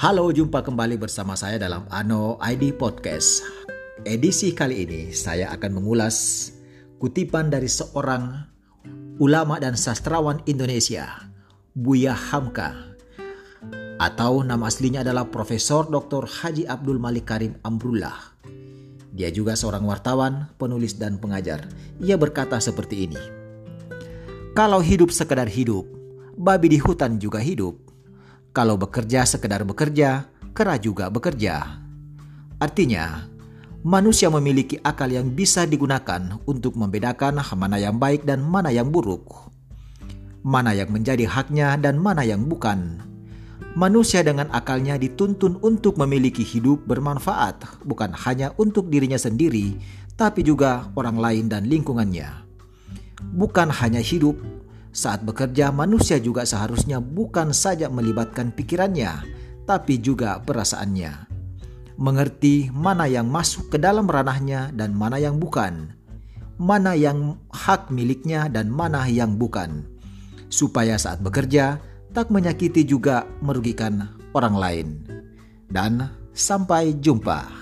Halo, jumpa kembali bersama saya dalam Ano ID Podcast. Edisi kali ini saya akan mengulas kutipan dari seorang ulama dan sastrawan Indonesia, Buya Hamka. Atau nama aslinya adalah Profesor Dr. Haji Abdul Malik Karim Amrullah. Dia juga seorang wartawan, penulis dan pengajar. Ia berkata seperti ini. Kalau hidup sekedar hidup, babi di hutan juga hidup. Kalau bekerja sekedar bekerja, kera juga bekerja. Artinya, manusia memiliki akal yang bisa digunakan untuk membedakan mana yang baik dan mana yang buruk. Mana yang menjadi haknya dan mana yang bukan. Manusia dengan akalnya dituntun untuk memiliki hidup bermanfaat, bukan hanya untuk dirinya sendiri, tapi juga orang lain dan lingkungannya bukan hanya hidup. Saat bekerja, manusia juga seharusnya bukan saja melibatkan pikirannya, tapi juga perasaannya. Mengerti mana yang masuk ke dalam ranahnya dan mana yang bukan, mana yang hak miliknya dan mana yang bukan, supaya saat bekerja tak menyakiti juga merugikan orang lain. Dan sampai jumpa.